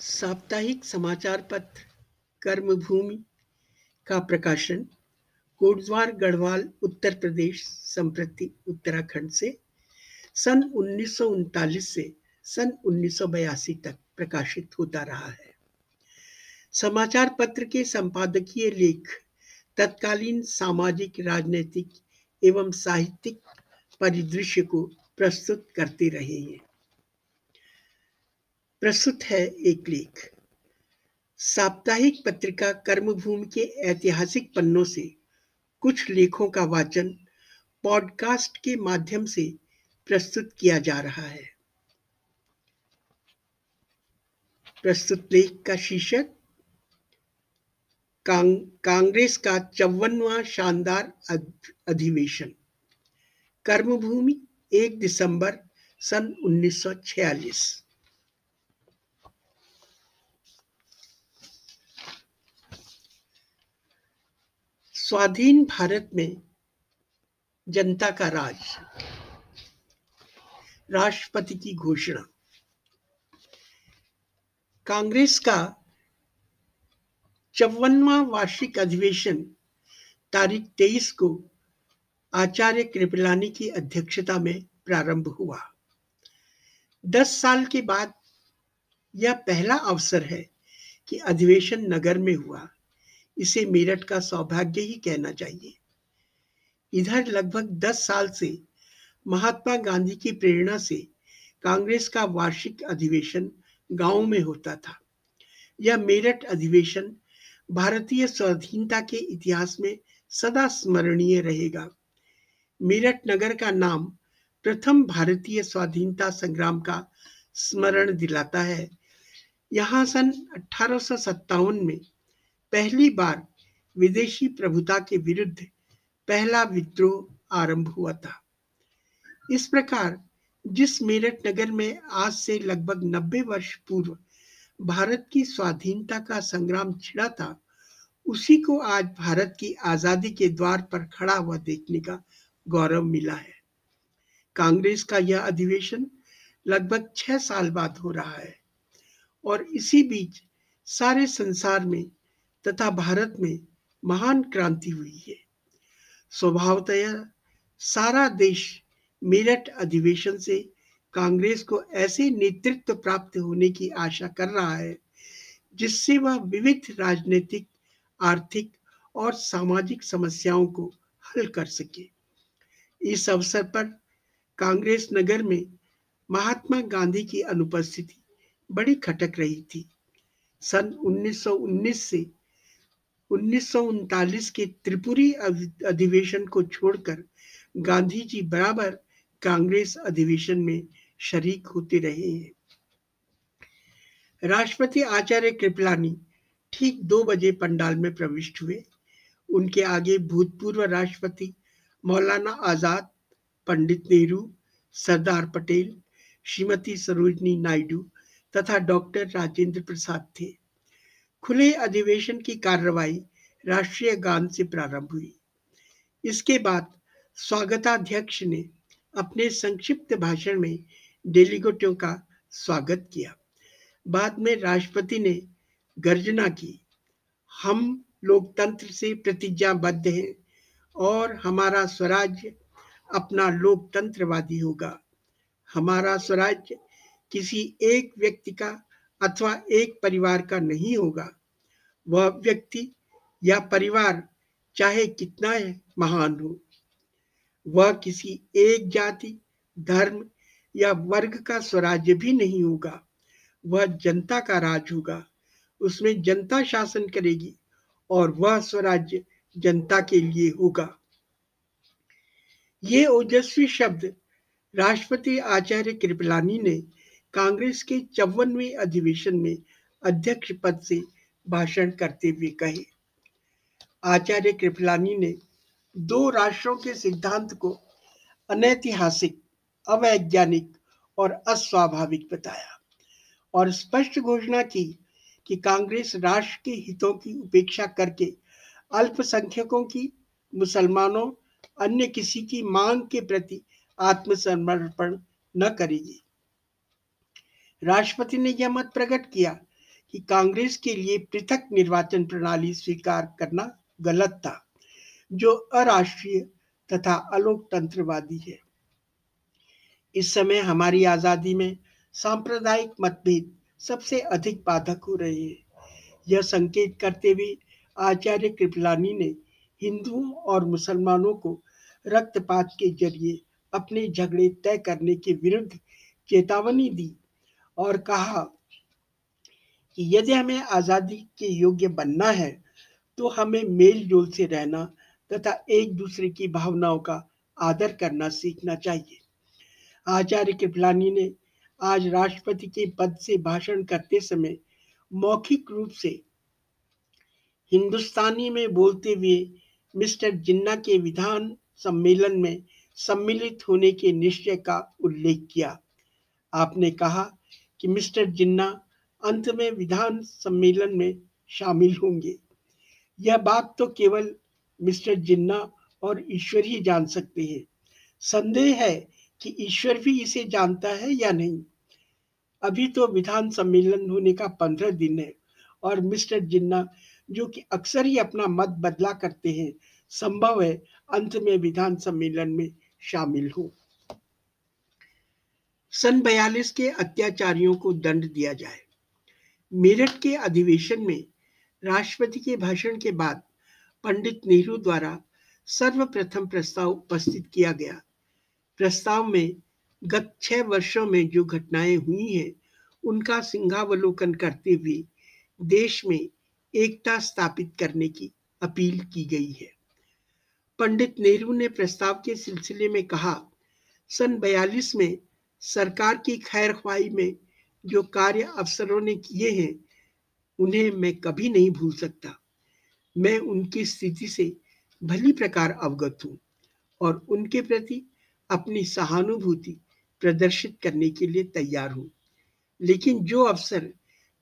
साप्ताहिक समाचार पत्र, कर्मभूमि का प्रकाशन, कोटद्वार, गढ़वाल, उत्तर प्रदेश संप्रति उत्तराखंड से सन उन्नीस सौ उनतालीस से सन उन्नीस सौ बयासी तक प्रकाशित होता रहा है। समाचार पत्र के संपादकीय लेख, तत्कालीन सामाजिक, राजनीतिक एवं साहित्यिक परिदृश्य को प्रस्तुत करते रहे हैं। प्रस्तुत है एक लेख। साप्ताहिक पत्रिका कर्मभूमि के ऐतिहासिक पन्नों से कुछ लेखों का वाचन पॉडकास्ट के माध्यम से प्रस्तुत किया जा रहा है। प्रस्तुत लेख का शीर्षक कांग, कांग्रेस का चौवनवा शानदार अधिवेशन। कर्मभूमि एक दिसंबर सन 1946 स्वाधीन भारत में जनता का राज, राष्ट्रपति की घोषणा। कांग्रेस का चौवनवा वार्षिक अधिवेशन तारीख 23 को आचार्य कृपलानी की अध्यक्षता में प्रारंभ हुआ। दस साल के बाद यह पहला अवसर है कि अधिवेशन नगर में हुआ। इसे मेरठ का सौभाग्य ही कहना चाहिए। इधर लगभग दस साल से महात्मा गांधी की प्रेरणा से कांग्रेस का वार्षिक अधिवेशन गाँव में होता था। यह मेरठ अधिवेशन भारतीय स्वाधीनता के इतिहास में सदा स्मरणीय रहेगा। मेरठ नगर का नाम प्रथम भारतीय स्वाधीनता संग्राम का स्मरण दिलाता है। यहाँ सन अठारह में पहली बार विदेशी प्रभुता के विरुद्ध पहला विद्रोह आरंभ हुआ था। इस प्रकार जिस मेरठ नगर में आज से लगभग नब्बे वर्ष पूर्व भारत की स्वाधीनता का संग्राम छिड़ा था, उसी को आज भारत की आज़ादी के द्वार पर खड़ा हुआ देखने का गौरव मिला है। कांग्रेस का यह अधिवेशन लगभग छह साल बाद हो रहा है और इसी बीच सारे संसार में तथा भारत में महान क्रांति हुई है। स्वभावतः सारा देश मेरठ अधिवेशन से कांग्रेस को ऐसे नेतृत्व प्राप्त होने की आशा कर रहा है, जिससे वह विविध राजनीतिक, आर्थिक और सामाजिक समस्याओं को हल कर सके। इस अवसर पर कांग्रेस नगर में महात्मा गांधी की अनुपस्थिति बड़ी खटक रही थी। सन 1919 से उन्नीस सौ उनतालीस के त्रिपुरी अधिवेशन को छोड़कर गांधी जी बराबर कांग्रेस अधिवेशन में शरीक होते रहे हैं। राष्ट्रपति आचार्य कृपलानी ठीक दो बजे पंडाल में प्रविष्ट हुए। उनके आगे भूतपूर्व राष्ट्रपति मौलाना आज़ाद, पंडित नेहरू, सरदार पटेल, श्रीमती सरोजनी नायडू तथा डॉक्टर राजेंद्र प्रसाद थे। खुले अधिवेशन की कार्रवाई राष्ट्रीय गान से प्रारंभ हुई। इसके बाद स्वागताध्यक्ष ने अपने संक्षिप्त भाषण में डेलीगेटों का स्वागत किया। बाद में राष्ट्रपति ने गर्जना की, हम लोकतंत्र से प्रतिज्ञाबद्ध हैं और हमारा स्वराज्य अपना लोकतंत्रवादी होगा। हमारा स्वराज्य किसी एक व्यक्ति का अथवा एक परिवार का नहीं होगा। वह व्यक्ति या परिवार चाहे कितना है महान हो, वह किसी एक जाति, धर्म या वर्ग का स्वराज्य भी नहीं होगा। वह जनता का राज होगा, उसमें जनता शासन करेगी और वह स्वराज्य जनता के लिए होगा। ये ओजस्वी शब्द राष्ट्रपति आचार्य कृपलानी ने कांग्रेस के चौवनवे अधिवेशन में अध्यक्ष पद से भाषण करते हुए कहे। आचार्य कृपलानी ने दो राष्ट्रों के सिद्धांत को अनैतिहासिक, अवैज्ञानिक और अस्वाभाविक बताया और स्पष्ट घोषणा की कि कांग्रेस राष्ट्र के हितों की उपेक्षा करके अल्पसंख्यकों की, मुसलमानों, अन्य किसी की मांग के प्रति आत्मसमर्पण न करेगी। राष्ट्रपति ने यह मत प्रकट किया कि कांग्रेस के लिए पृथक निर्वाचन प्रणाली स्वीकार करना गलत था, जो अराष्ट्रीय तथा अलोकतंत्रवादी है। इस समय हमारी आज़ादी में सांप्रदायिक मतभेद सबसे अधिक बाधक हो रहे हैं। यह संकेत करते हुए आचार्य कृपलानी ने हिंदुओं और मुसलमानों को रक्तपात के ज़रिए अपने झगड़े तय करने के विरुद्ध चेतावनी दी और कहा कि यदि हमें आज़ादी के योग्य बनना है तो हमें मेल जोल से रहना तथा एक दूसरे की भावनाओं का आदर करना सीखना चाहिए। आचार्य कृपलानी ने आज राष्ट्रपति के पद से भाषण करते समय मौखिक रूप से हिंदुस्तानी में बोलते हुए मिस्टर जिन्ना के विधान सम्मेलन में सम्मिलित होने के निश्चय का उल्लेख किया। आपने कहा कि मिस्टर जिन्ना अंत में विधान सम्मेलन में शामिल होंगे। यह बात तो केवल मिस्टर जिन्ना और ईश्वर ही जान सकते हैं। संदेह है कि ईश्वर भी इसे जानता है या नहीं। अभी तो विधान सम्मेलन होने का पंद्रह दिन है और मिस्टर जिन्ना, जो कि अक्सर ही अपना मत बदला करते हैं, संभव है अंत में विधान सम्मेलन में शामिल हो। सन बयालीस के अत्याचारियों को दंड दिया जाए। मेरठ के अधिवेशन में राष्ट्रपति के भाषण के बाद पंडित नेहरू द्वारा सर्वप्रथम प्रस्ताव उपस्थित किया गया। प्रस्ताव में गत छह वर्षों में जो घटनाएँ हुई हैं, उनका सिंहावलोकन करते हुए देश में एकता स्थापित करने की अपील की गई है। पंडित नेहरू ने प्रस्ताव के सिलसिले में कहा, सन 42 में सरकार की खैर ख्वाही में जो कार्य अफसरों ने किए हैं, उन्हें मैं कभी नहीं भूल सकता। मैं उनकी स्थिति से भली प्रकार अवगत हूँ और उनके प्रति अपनी सहानुभूति प्रदर्शित करने के लिए तैयार हूँ। लेकिन जो अफसर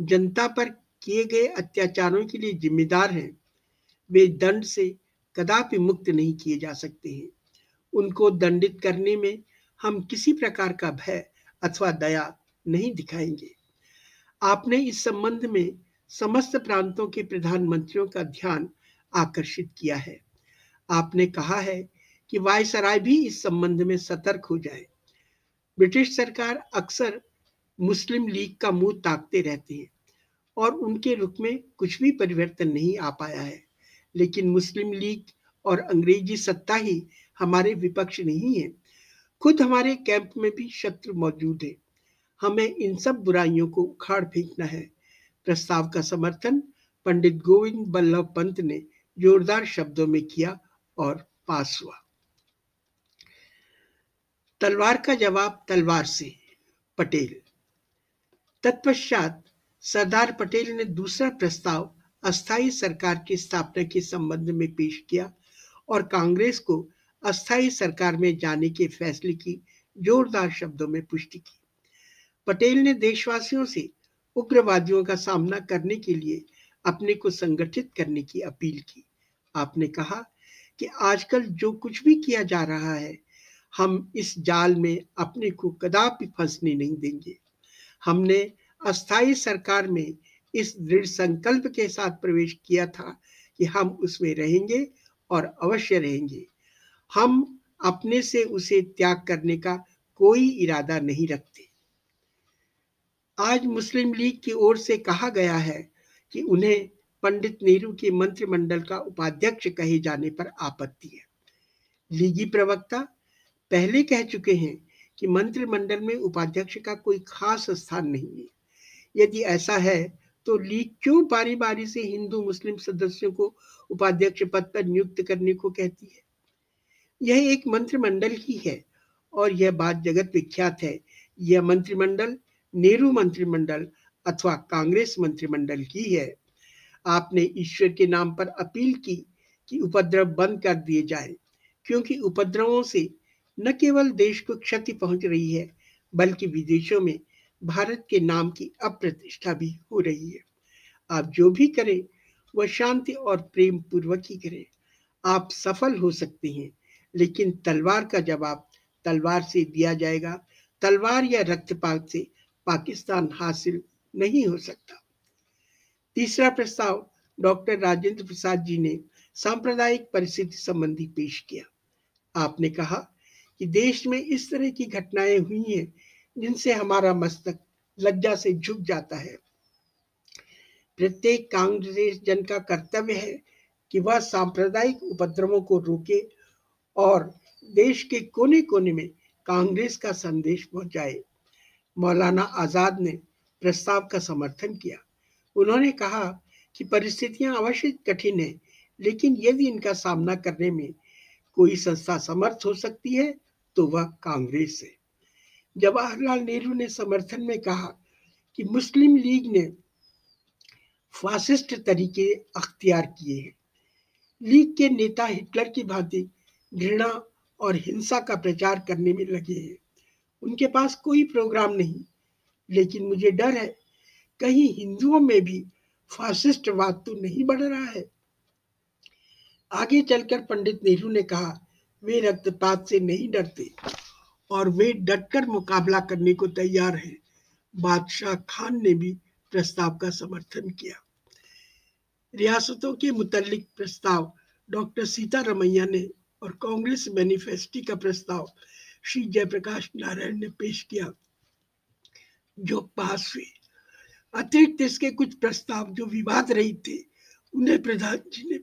जनता पर किए गए अत्याचारों के लिए जिम्मेदार हैं, वे दंड से कदापि मुक्त नहीं किए जा सकते हैं। उनको दंडित करने में हम किसी प्रकार का भय अथवा दया नहीं दिखाएँगे। आपने इस संबंध में समस्त प्रांतों के प्रधानमंत्रियों का ध्यान आकर्षित किया है। आपने कहा है कि वायसराय भी इस संबंध में सतर्क हो जाए। ब्रिटिश सरकार अक्सर मुस्लिम लीग का मुँह ताकते रहते हैं और उनके रुख में कुछ भी परिवर्तन नहीं आ पाया है। लेकिन मुस्लिम लीग और अंग्रेज़ी सत्ता ही हमारे विपक्ष नहीं है। खुद हमारे कैंप में भी शत्रु मौजूद है। हमें इन सब बुराइयों को उखाड़ फेंकना है। प्रस्ताव का समर्थन पंडित गोविंद बल्लभ पंत ने जोरदार शब्दों में किया और पास हुआ। तलवार का जवाब तलवार से, पटेल। तत्पश्चात सरदार पटेल ने दूसरा प्रस्ताव अस्थाई सरकार की स्थापना के संबंध में पेश किया और कांग्रेस को अस्थाई सरकार में जाने के फैसले की जोरदार शब्दों में पुष्टि की। पटेल ने देशवासियों से उग्रवादियों का सामना करने के लिए अपने को संगठित करने की अपील की। आपने कहा कि आजकल जो कुछ भी किया जा रहा है, हम इस जाल में अपने को कदापि फंसने नहीं देंगे। हमने अस्थाई सरकार में इस दृढ़ संकल्प के साथ प्रवेश किया था कि हम उसमें रहेंगे और अवश्य रहेंगे। हम अपने से उसे त्याग करने का कोई इरादा नहीं रखते। आज मुस्लिम लीग की ओर से कहा गया है कि उन्हें पंडित नेहरू के मंत्रिमंडल का उपाध्यक्ष कहे जाने पर आपत्ति है। लीगी प्रवक्ता पहले कह चुके हैं कि मंत्रिमंडल में उपाध्यक्ष का कोई खास स्थान नहीं है। यदि ऐसा है तो लीग क्यों बारी बारी से हिंदू मुस्लिम सदस्यों को उपाध्यक्ष पद पर नियुक्त करने को कहती है? यह एक मंत्रिमंडल ही है और यह बात जगत विख्यात है। यह मंत्रिमंडल नेहरू मंत्रिमंडल अथवा कांग्रेस मंत्रिमंडल की है। आपने ईश्वर के नाम पर अपील की कि उपद्रव बंद कर दिए जाए, क्योंकि उपद्रवों से न केवल देश को क्षति पहुँच रही है, बल्कि विदेशों में भारत के नाम की अप्रतिष्ठा भी हो रही है। आप जो भी करें, वह शांति और प्रेम पूर्वक ही करें। आप सफल हो सकते हैं। लेकिन तलवार का जवाब तलवार से दिया जाएगा। तलवार या रक्तपात से पाकिस्तान हासिल नहीं हो सकता। तीसरा प्रस्ताव डॉक्टर राजेंद्र प्रसाद जी ने सांप्रदायिक परिस्थिति संबंधी पेश किया। आपने कहा कि देश में इस तरह की घटनाएँ हुई हैं जिनसे हमारा मस्तक लज्जा से झुक जाता है। प्रत्येक कांग्रेस जन का कर्तव्य है कि वह सांप्रदायिक उपद्रवों को रोके और देश के कोने कोने में कांग्रेस का संदेश पहुँचाए। मौलाना आज़ाद ने प्रस्ताव का समर्थन किया। उन्होंने कहा कि परिस्थितियाँ अवश्य कठिन है, लेकिन यदि इनका सामना करने में कोई संस्था समर्थ हो सकती है तो वह कांग्रेस है। जवाहरलाल नेहरू ने समर्थन में कहा कि मुस्लिम लीग ने फासिस्ट तरीके अख्तियार किए हैं। लीग के नेता हिटलर की भांति घृणा और हिंसा का प्रचार करने में लगे हैं। उनके पास कोई प्रोग्राम नहीं, लेकिन मुझे डर है, कहीं हिंदुओं में भी फासिस्टवाद तो नहीं बढ़ रहा है। आगे चलकर पंडित नेहरू ने कहा, वे रक्तपात से नहीं डरते और वे डटकर मुकाबला करने को तैयार हैं, बादशाह खान ने भी प्रस्ताव का समर्थन किया। रियासतों के मुतलिक प्रस्ताव डॉक्टर सीतारमैया ने और कांग्रेस मैनिफेस्टी का प्रस्ताव श्री जयप्रकाश नारायण ने पेश किया, जो पास हुए। अतिरिक्त इसके कुछ प्रस्ताव जो विवाद रही थे, उन्हें प्रधान जी ने